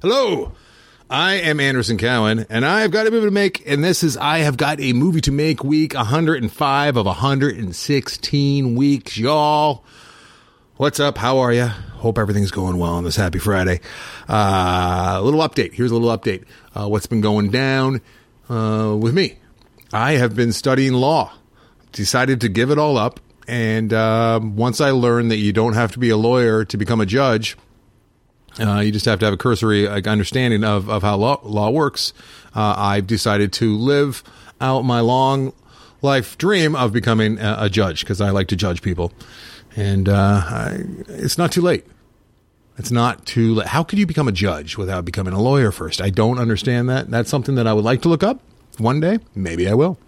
Hello. I am Anderson Cowan, and I have got a movie to make, and this is I have got a movie to make week 105 of 116 weeks, y'all. What's up? How are you? Hope everything's going well on this happy Friday. Uh, a little update. Here's a little update. Uh, what's been going down uh, with me? I have been studying law. Decided to give it all up, and uh, once I learned that you don't have to be a lawyer to become a judge, uh, you just have to have a cursory understanding of, of how law, law works. Uh, I've decided to live out my long life dream of becoming a, a judge because I like to judge people. And uh, I, it's not too late. It's not too late. How could you become a judge without becoming a lawyer first? I don't understand that. That's something that I would like to look up one day. Maybe I will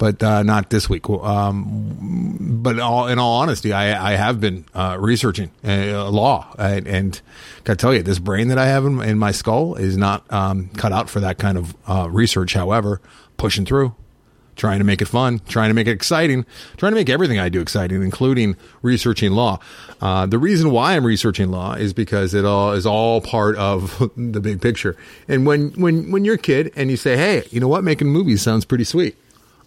but uh, not this week. Um, but all, in all honesty, I, I have been uh, researching uh, law, and, and got to tell you, this brain that I have in, in my skull is not um, cut out for that kind of uh, research. However, pushing through, trying to make it fun, trying to make it exciting, trying to make everything I do exciting, including researching law. Uh, the reason why I'm researching law is because it all is all part of the big picture. And when when when you're a kid and you say, "Hey, you know what? Making movies sounds pretty sweet."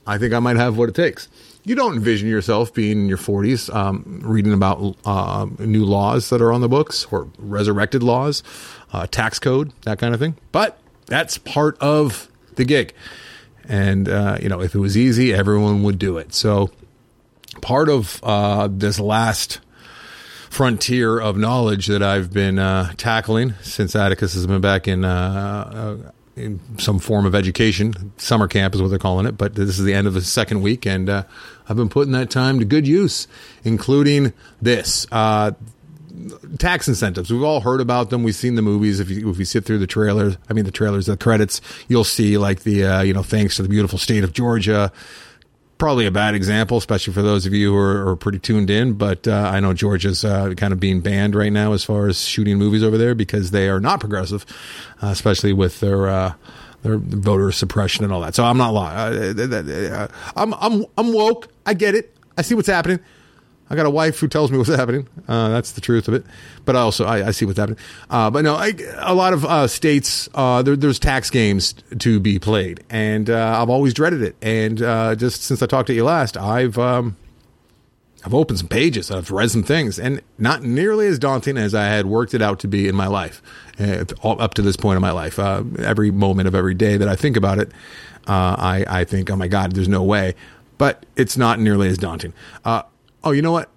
I think I might have what it takes. You don't envision yourself being in your 40s um, reading about uh, new laws that are on the books or resurrected laws, uh, tax code, that kind of thing. But that's part of the gig. And, uh, you know, if it was easy, everyone would do it. So part of uh, this last frontier of knowledge that I've been uh, tackling since Atticus has been back in uh, in some form of education. Summer camp is what they're calling it, but this is the end of the second week, and uh, I've been putting that time to good use, including this. Uh, tax incentives. We've all heard about them. We've seen the movies. If you if you sit through the trailers, I mean the trailers, the credits, you'll see like the uh, you know thanks to the beautiful state of Georgia, probably a bad example, especially for those of you who are, are pretty tuned in. But uh, I know Georgia's uh, kind of being banned right now as far as shooting movies over there because they are not progressive, uh, especially with their uh, their voter suppression and all that. So I'm not lying. I'm I'm I'm woke. I get it. I see what's happening. I got a wife who tells me what's happening. Uh, that's the truth of it. But also, I, I see what's happening. Uh, but no, I, a lot of uh, states uh, there, there's tax games to be played, and uh, I've always dreaded it. And uh, just since I talked to you last, I've um, I've opened some pages, I've read some things, and not nearly as daunting as I had worked it out to be in my life up to this point in my life. every moment of every day that I think about it, I, I think, oh my God, there's no way. But it's not nearly as daunting oh, you know what?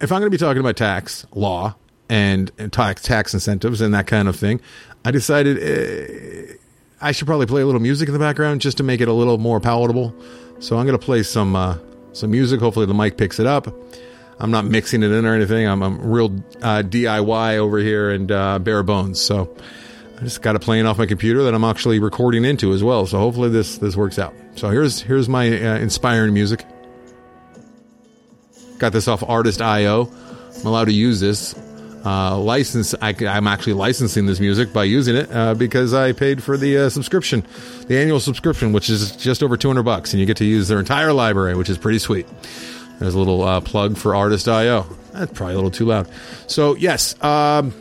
If I'm going to be talking about tax law and, and tax tax incentives and that kind of thing, I decided uh, I should probably play a little music in the background just to make it a little more palatable. So I'm going to play some uh, some music. Hopefully the mic picks it up. I'm not mixing it in or anything. I'm, I'm real uh, DIY over here and uh, bare bones. So I just got it playing off my computer that I'm actually recording into as well. So hopefully this this works out. So here's here's my uh, inspiring music. Got this off Artlist.io. I'm allowed to use this. Uh, license. I, am actually licensing this music by using it uh, because I paid for the uh, subscription, the annual subscription, which is just over 200 bucks, and you get to use their entire library, which is pretty sweet. There's a little uh, plug for Artlist.io. That's probably a little too loud. So yes, um,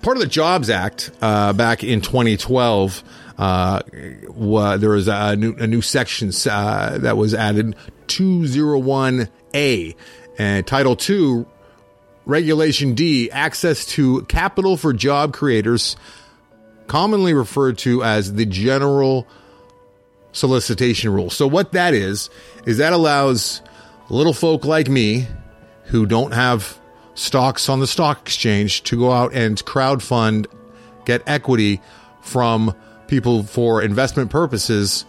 part of the Jobs Act uh, back in 2012. Uh, there was a new, a new section uh, that was added 201A and Title II, Regulation D, access to capital for job creators, commonly referred to as the general solicitation rule. So, what that is, is that allows little folk like me who don't have stocks on the stock exchange to go out and crowd fund, get equity from people for investment purposes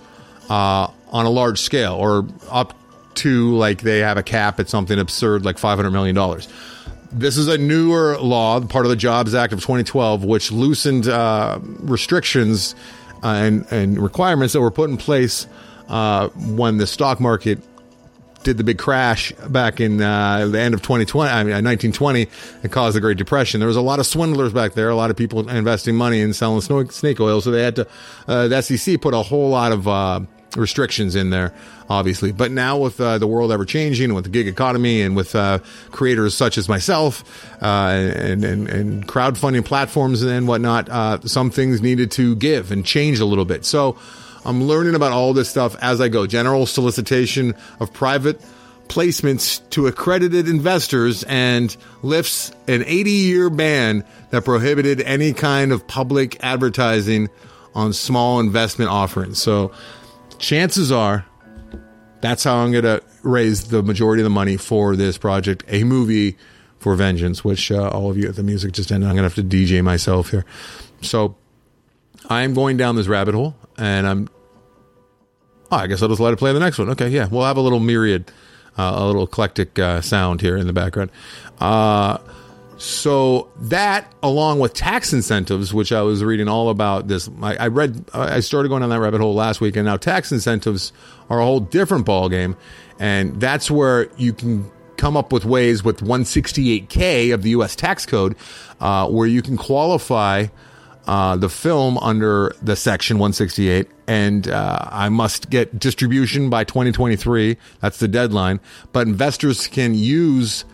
uh, on a large scale or up to like they have a cap at something absurd like $500 million. This is a newer law, part of the Jobs Act of 2012, which loosened uh, restrictions uh, and, and requirements that were put in place uh, when the stock market did the big crash back in uh, the end of 2020, I mean, 1920, uh, and caused the Great Depression. There was a lot of swindlers back there, a lot of people investing money in selling snake oil. So they had to, uh, the SEC put a whole lot of, uh, restrictions in there, obviously. But now with uh, the world ever changing, with the gig economy, and with uh, creators such as myself, uh, and, and, and crowdfunding platforms and whatnot, uh, some things needed to give and change a little bit. So I'm learning about all this stuff as I go. General solicitation of private placements to accredited investors and lifts an 80 year ban that prohibited any kind of public advertising on small investment offerings. So chances are that's how I'm going to raise the majority of the money for this project, a movie for Vengeance, which uh, all of you at the music just ended. I'm going to have to DJ myself here. So I'm going down this rabbit hole and I'm. Oh, I guess I'll just let it play the next one. Okay, yeah, we'll have a little myriad, uh, a little eclectic uh, sound here in the background. So that, along with tax incentives, which I was reading all about this, I, I, read, I started going down that rabbit hole last week, and now tax incentives are a whole different ballgame, and that's where you can come up with ways with 168K of the U.S. tax code, uh, where you can qualify uh, the film under the section 168, and uh, I must get distribution by 2023. That's the deadline, but investors can use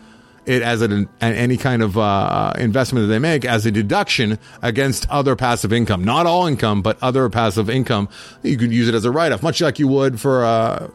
it as an, any kind of uh, investment that they make as a deduction against other passive income. Not all income, but other passive income. You could use it as a write off, much like you would for uh,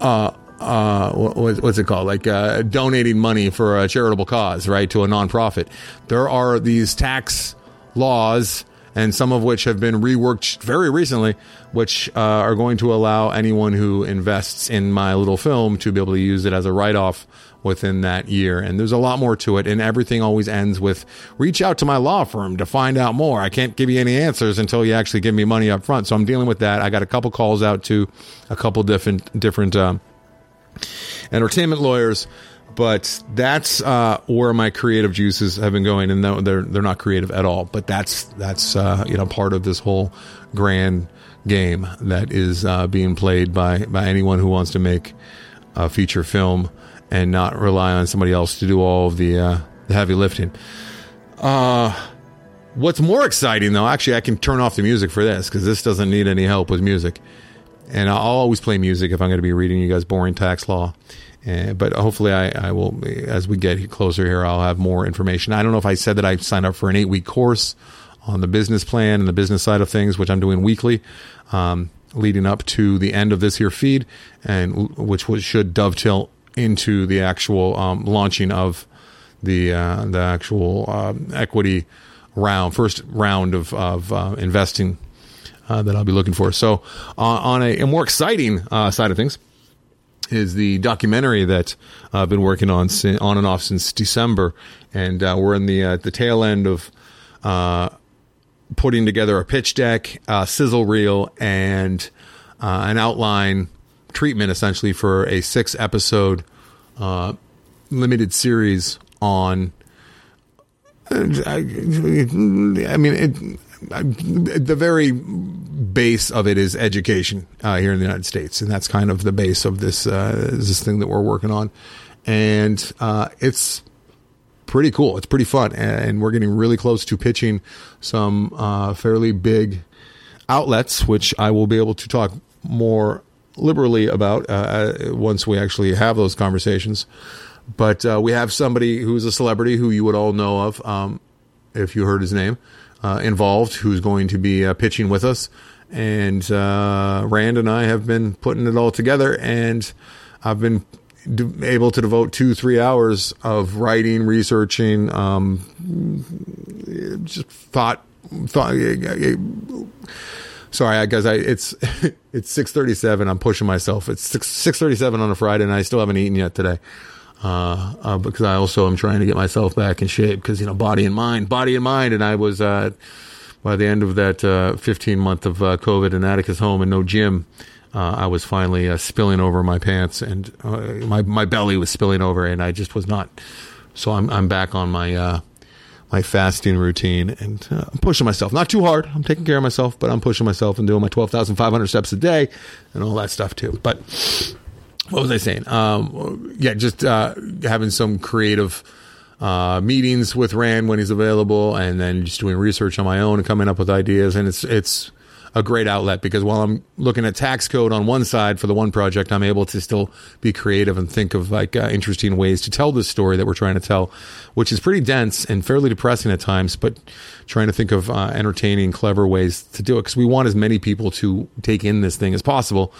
uh, uh, what's it called? Like uh, donating money for a charitable cause, right, to a nonprofit. There are these tax laws, and some of which have been reworked very recently, which uh, are going to allow anyone who invests in my little film to be able to use it as a write off within that year. And there's a lot more to it. And everything always ends with reach out to my law firm to find out more. I can't give you any answers until you actually give me money up front. So I'm dealing with that. I got a couple calls out to a couple different, different, um, entertainment lawyers. But that's uh, where my creative juices have been going, and they're they're not creative at all. But that's that's uh, you know part of this whole grand game that is uh, being played by by anyone who wants to make a feature film and not rely on somebody else to do all of the, uh, the heavy lifting. Uh, what's more exciting, though, actually, I can turn off the music for this because this doesn't need any help with music. And I'll always play music if I'm going to be reading you guys boring tax law. Uh, but hopefully, I, I, will, as we get closer here, I'll have more information. I don't know if I said that I signed up for an eight week course on the business plan and the business side of things, which I'm doing weekly. Um, leading up to the end of this here feed, and which should dovetail into the actual um, launching of the uh, the actual uh, equity round, first round of of uh, investing uh, that I'll be looking for. So, uh, on a, a, more exciting uh, side of things, is the documentary that I've been working on on and off since December, and we're in the the tail end of putting together a pitch deck, sizzle reel, and an outline treatment essentially for a six episode uh, limited series on. I, mean, it, the very base of it is education uh, here in the United States, and that's kind of the base of this uh, this thing that we're working on, and uh, it's pretty cool. It's pretty fun, and we're getting really close to pitching some uh, fairly big outlets, which I will be able to talk more liberally about uh, uh, once we actually have those conversations. But uh, we have somebody who's a celebrity who you would all know of um, if you heard his name uh, involved, who's going to be uh, pitching with us. And uh, Rand and I have been putting it all together, and I've been able to devote two, three hours of writing, researching, um, just thought, thought sorry, guys I it's it's six thirty seven. I'm pushing myself. It's six six thirty seven on a Friday, and I still haven't eaten yet today. Uh, uh, because I also am trying to get myself back in shape because you know body and mind, body and mind, and I was uh, by the end of that uh, 15 month of uh, COVID in Atticus home and no gym, uh, I was finally spilling over my pants and my my belly was spilling over, and I just was not. So I'm I'm back on my my fasting routine and uh, I'm pushing myself. Not too hard. I'm taking care of myself, but I'm pushing myself and doing my 12,500 steps a day and all that stuff too. But what was I saying? Um, yeah, just uh, having some creative uh, meetings with Rand when he's available and then just doing research on my own and coming up with ideas. And it's, it's, a great outlet because while I'm looking at tax code on one side for the one project, I'm able to still be creative and think of like uh, interesting ways to tell this story that we're trying to tell, which is pretty dense and fairly depressing at times, but trying to think of uh, entertaining, clever ways to do it because we want as many people to take in this thing as possible,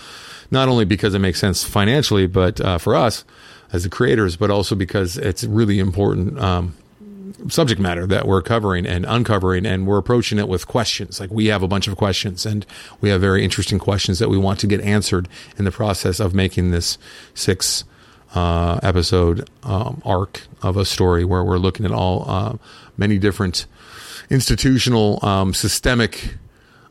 not only because it makes sense financially, but uh, for us as the creators, but also because it's really important um, subject matter that we're covering and uncovering and we're approaching it with questions. Like we have a bunch of questions and we have very interesting questions that we want to get answered in the process of making this six uh, episode um, arc of a story where we're looking at all uh, many different institutional um, systemic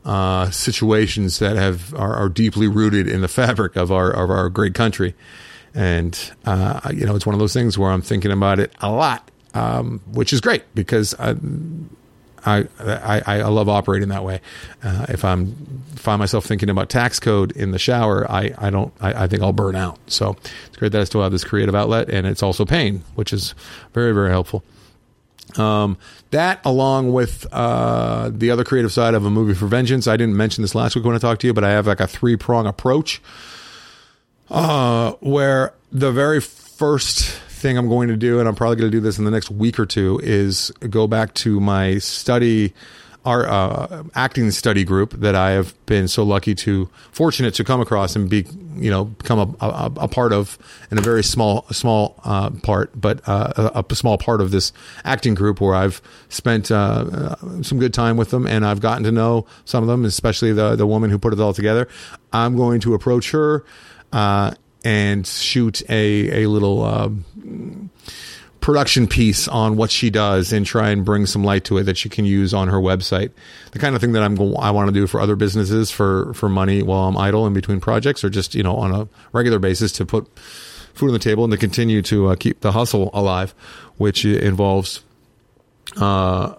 uh, situations that have are, are, deeply rooted in the fabric of our of our great country. And uh, you know it's one of those things where I'm thinking about it a lot um, which is great because I, I, I, I love operating that way. Uh, if I'm find myself thinking about tax code in the shower, I, I don't I, I, think I'll burn out. So it's great that I still have this creative outlet, and it's also pain, which is very very helpful. Um, that along with uh, the other creative side of a movie for vengeance. I didn't mention this last week when I talked to you, but I have like a three prong approach, uh, where the very first thing I'm going to do, and I'm probably going to do this in the next week or two, is go back to my study, our uh, acting study group that I have been so lucky to, fortunate to come across and be, you know, become a, a, a part of, in a very small, small uh, part, but uh, a, a, small part of this acting group where I've spent uh, uh, some good time with them, and I've gotten to know some of them, especially the the woman who put it all together. I'm going to approach her uh, and shoot a a little um, production piece on what she does and try and bring some light to it that she can use on her website. The kind of thing that I'm I want to do for other businesses for for money while I'm idle in between projects, or just you know on a regular basis to put food on the table and to continue to uh, keep the hustle alive, which involves uh,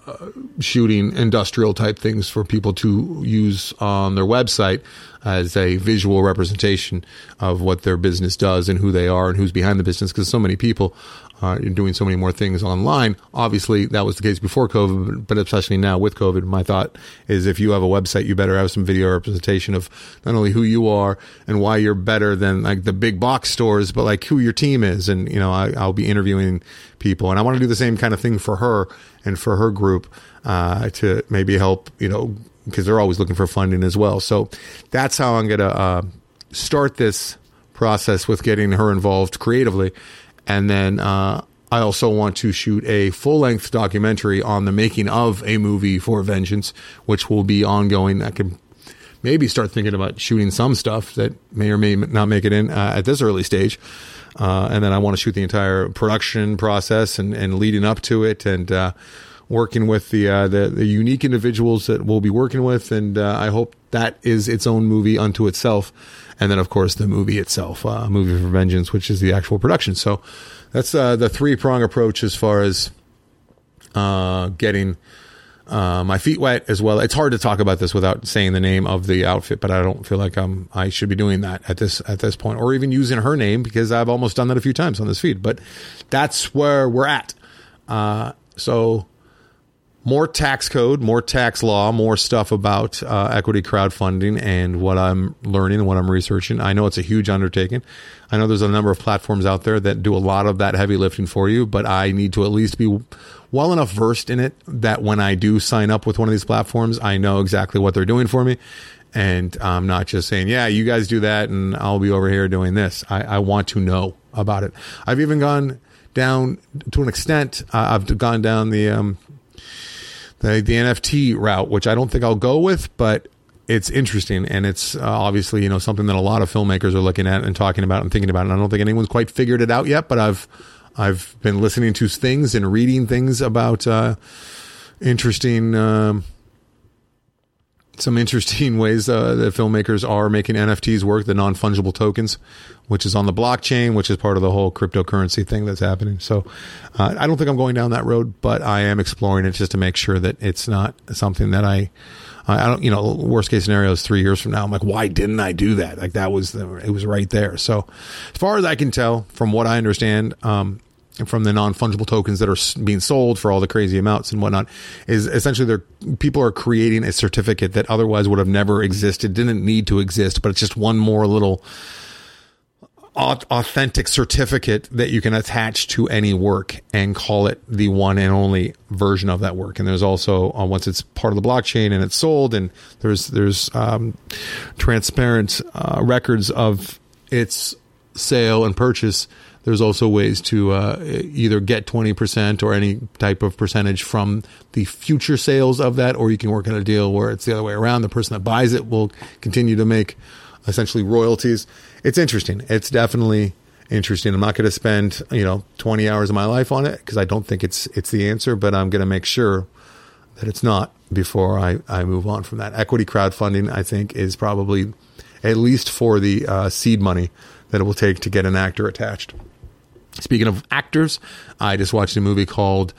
shooting industrial type things for people to use on their website as a visual representation of what their business does and who they are and who's behind the business because so many people uh, you're doing so many more things online. Obviously, that was the case before COVID, but especially now with COVID, my thought is if you have a website, you better have some video representation of not only who you are and why you're better than like the big box stores, but like who your team is. And, you know, I, I'll be interviewing people and I want to do the same kind of thing for her and for her group, uh, to maybe help, you know, because they're always looking for funding as well. So that's how I'm going to, uh, start this process with getting her involved creatively and then uh, I also want to shoot a full length documentary on the making of a movie for Vengeance, which will be ongoing. I can maybe start thinking about shooting some stuff that may or may not make it in uh, at this early stage. Uh, and then I want to shoot the entire production process and, and leading up to it and uh, working with the, uh, the, the unique individuals that we'll be working with. And uh, I hope that is its own movie unto itself and then of course the movie itself, uh, movie for vengeance, which is the actual production. So that's uh, the three prong approach as far as uh, getting uh, my feet wet as well. It's hard to talk about this without saying the name of the outfit, but I don't feel like I'm I should be doing that at this at this point, or even using her name because I've almost done that a few times on this feed. But that's where we're at. Uh, so more tax code, more tax law, more stuff about uh, equity crowdfunding and what I'm learning and what I'm researching. I know it's a huge undertaking. I know there's a number of platforms out there that do a lot of that heavy lifting for you, but I need to at least be well enough versed in it that when I do sign up with one of these platforms, I know exactly what they're doing for me. And I'm not just saying, yeah, you guys do that and I'll be over here doing this. I, I want to know about it. I've even gone down to an extent. Uh, I've gone down the, um, the, the NFT route, which I don't think I'll go with, but it's interesting and it's uh, obviously you know something that a lot of filmmakers are looking at and talking about and thinking about. And I don't think anyone's quite figured it out yet, but I've I've been listening to things and reading things about uh, interesting. Um, some interesting ways uh, that filmmakers are making NFTs work, the non fungible tokens, which is on the blockchain, which is part of the whole cryptocurrency thing that's happening. So uh, I don't think I'm going down that road, but I am exploring it just to make sure that it's not something that I. I don't, you know, worst case scenario is three years from now. I'm like, why didn't I do that? Like that was the, it was right there. So, as far as I can tell, from what I understand, um, from the non fungible tokens that are being sold for all the crazy amounts and whatnot is essentially they're people are creating a certificate that otherwise would have never existed, didn't need to exist, but it's just one more little authentic certificate that you can attach to any work and call it the one and only version of that work. And there's also uh, once it's part of the blockchain and it's sold, and there's there's um, transparent uh, records of its sale and purchase. There's also ways to uh, either get 20% or any type of percentage from the future sales of that, or you can work on a deal where it's the other way around. The person that buys it will continue to make essentially royalties. It's interesting. It's definitely interesting. I'm not going to spend, you know, 20 hours of my life on it because I don't think it's it's the answer, but I'm going to make sure that it's not before I, I move on from that. Equity crowdfunding, I think, is probably at least for the uh, seed money that it will take to get an actor attached. Speaking of actors, I just watched a movie called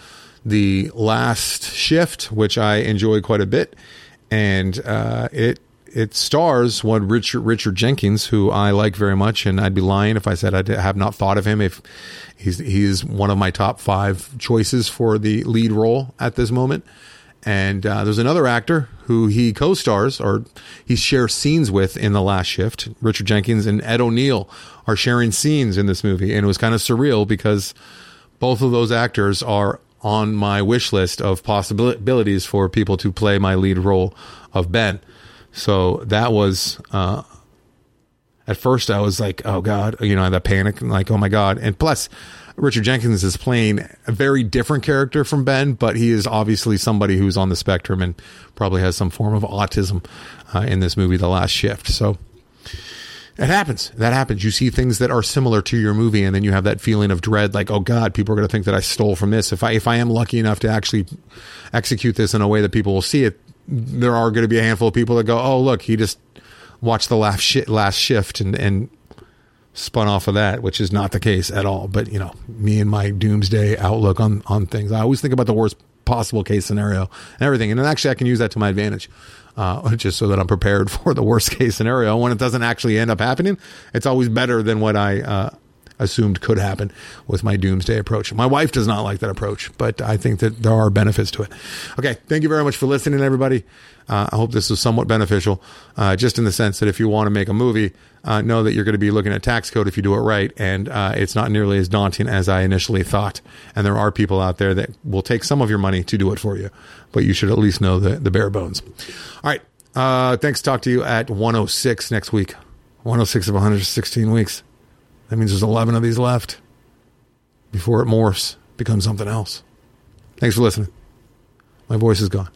The Last Shift, which I enjoyed quite a bit, and uh, it it stars one Richard Richard Jenkins, who I like very much, and I'd be lying if I said I have not thought of him. If he's he's one of my top five choices for the lead role at this moment. And uh, there's another actor who he co-stars or he shares scenes with in The Last Shift. Richard Jenkins and Ed O'Neill are sharing scenes in this movie, and it was kind of surreal because both of those actors are on my wish list of possibilities for people to play my lead role of Ben. So that was, uh, at first I was like, oh God, you know, I that panic, like, oh my God. And plus, Richard Jenkins is playing a very different character from Ben, but he is obviously somebody who's on the spectrum and probably has some form of autism uh, in this movie, The Last Shift. So it happens. That happens. You see things that are similar to your movie, and then you have that feeling of dread, like, oh God, people are going to think that I stole from this. If I if I am lucky enough to actually execute this in a way that people will see it, there are going to be a handful of people that go, "Oh, look, he just watched the last last shift and and spun off of that," which is not the case at all. But you know, me and my doomsday outlook on on things, I always think about the worst possible case scenario and everything, and actually I can use that to my advantage. Uh, just so that I'm prepared for the worst case scenario. When it doesn't actually end up happening, it's always better than what I uh, assumed could happen with my doomsday approach. My wife does not like that approach, but I think that there are benefits to it. Okay. Thank you very much for listening, everybody. Uh, I hope this was somewhat beneficial, uh, just in the sense that if you want to make a movie, uh, know that you're going to be looking at tax code if you do it right, and uh, it's not nearly as daunting as I initially thought. And there are people out there that will take some of your money to do it for you, but you should at least know the, the bare bones. All right. Uh, thanks. Talk to you at 106 next week. 106 of 116 weeks. That means there's 11 of these left before it morphs, becomes something else. Thanks for listening. My voice is gone.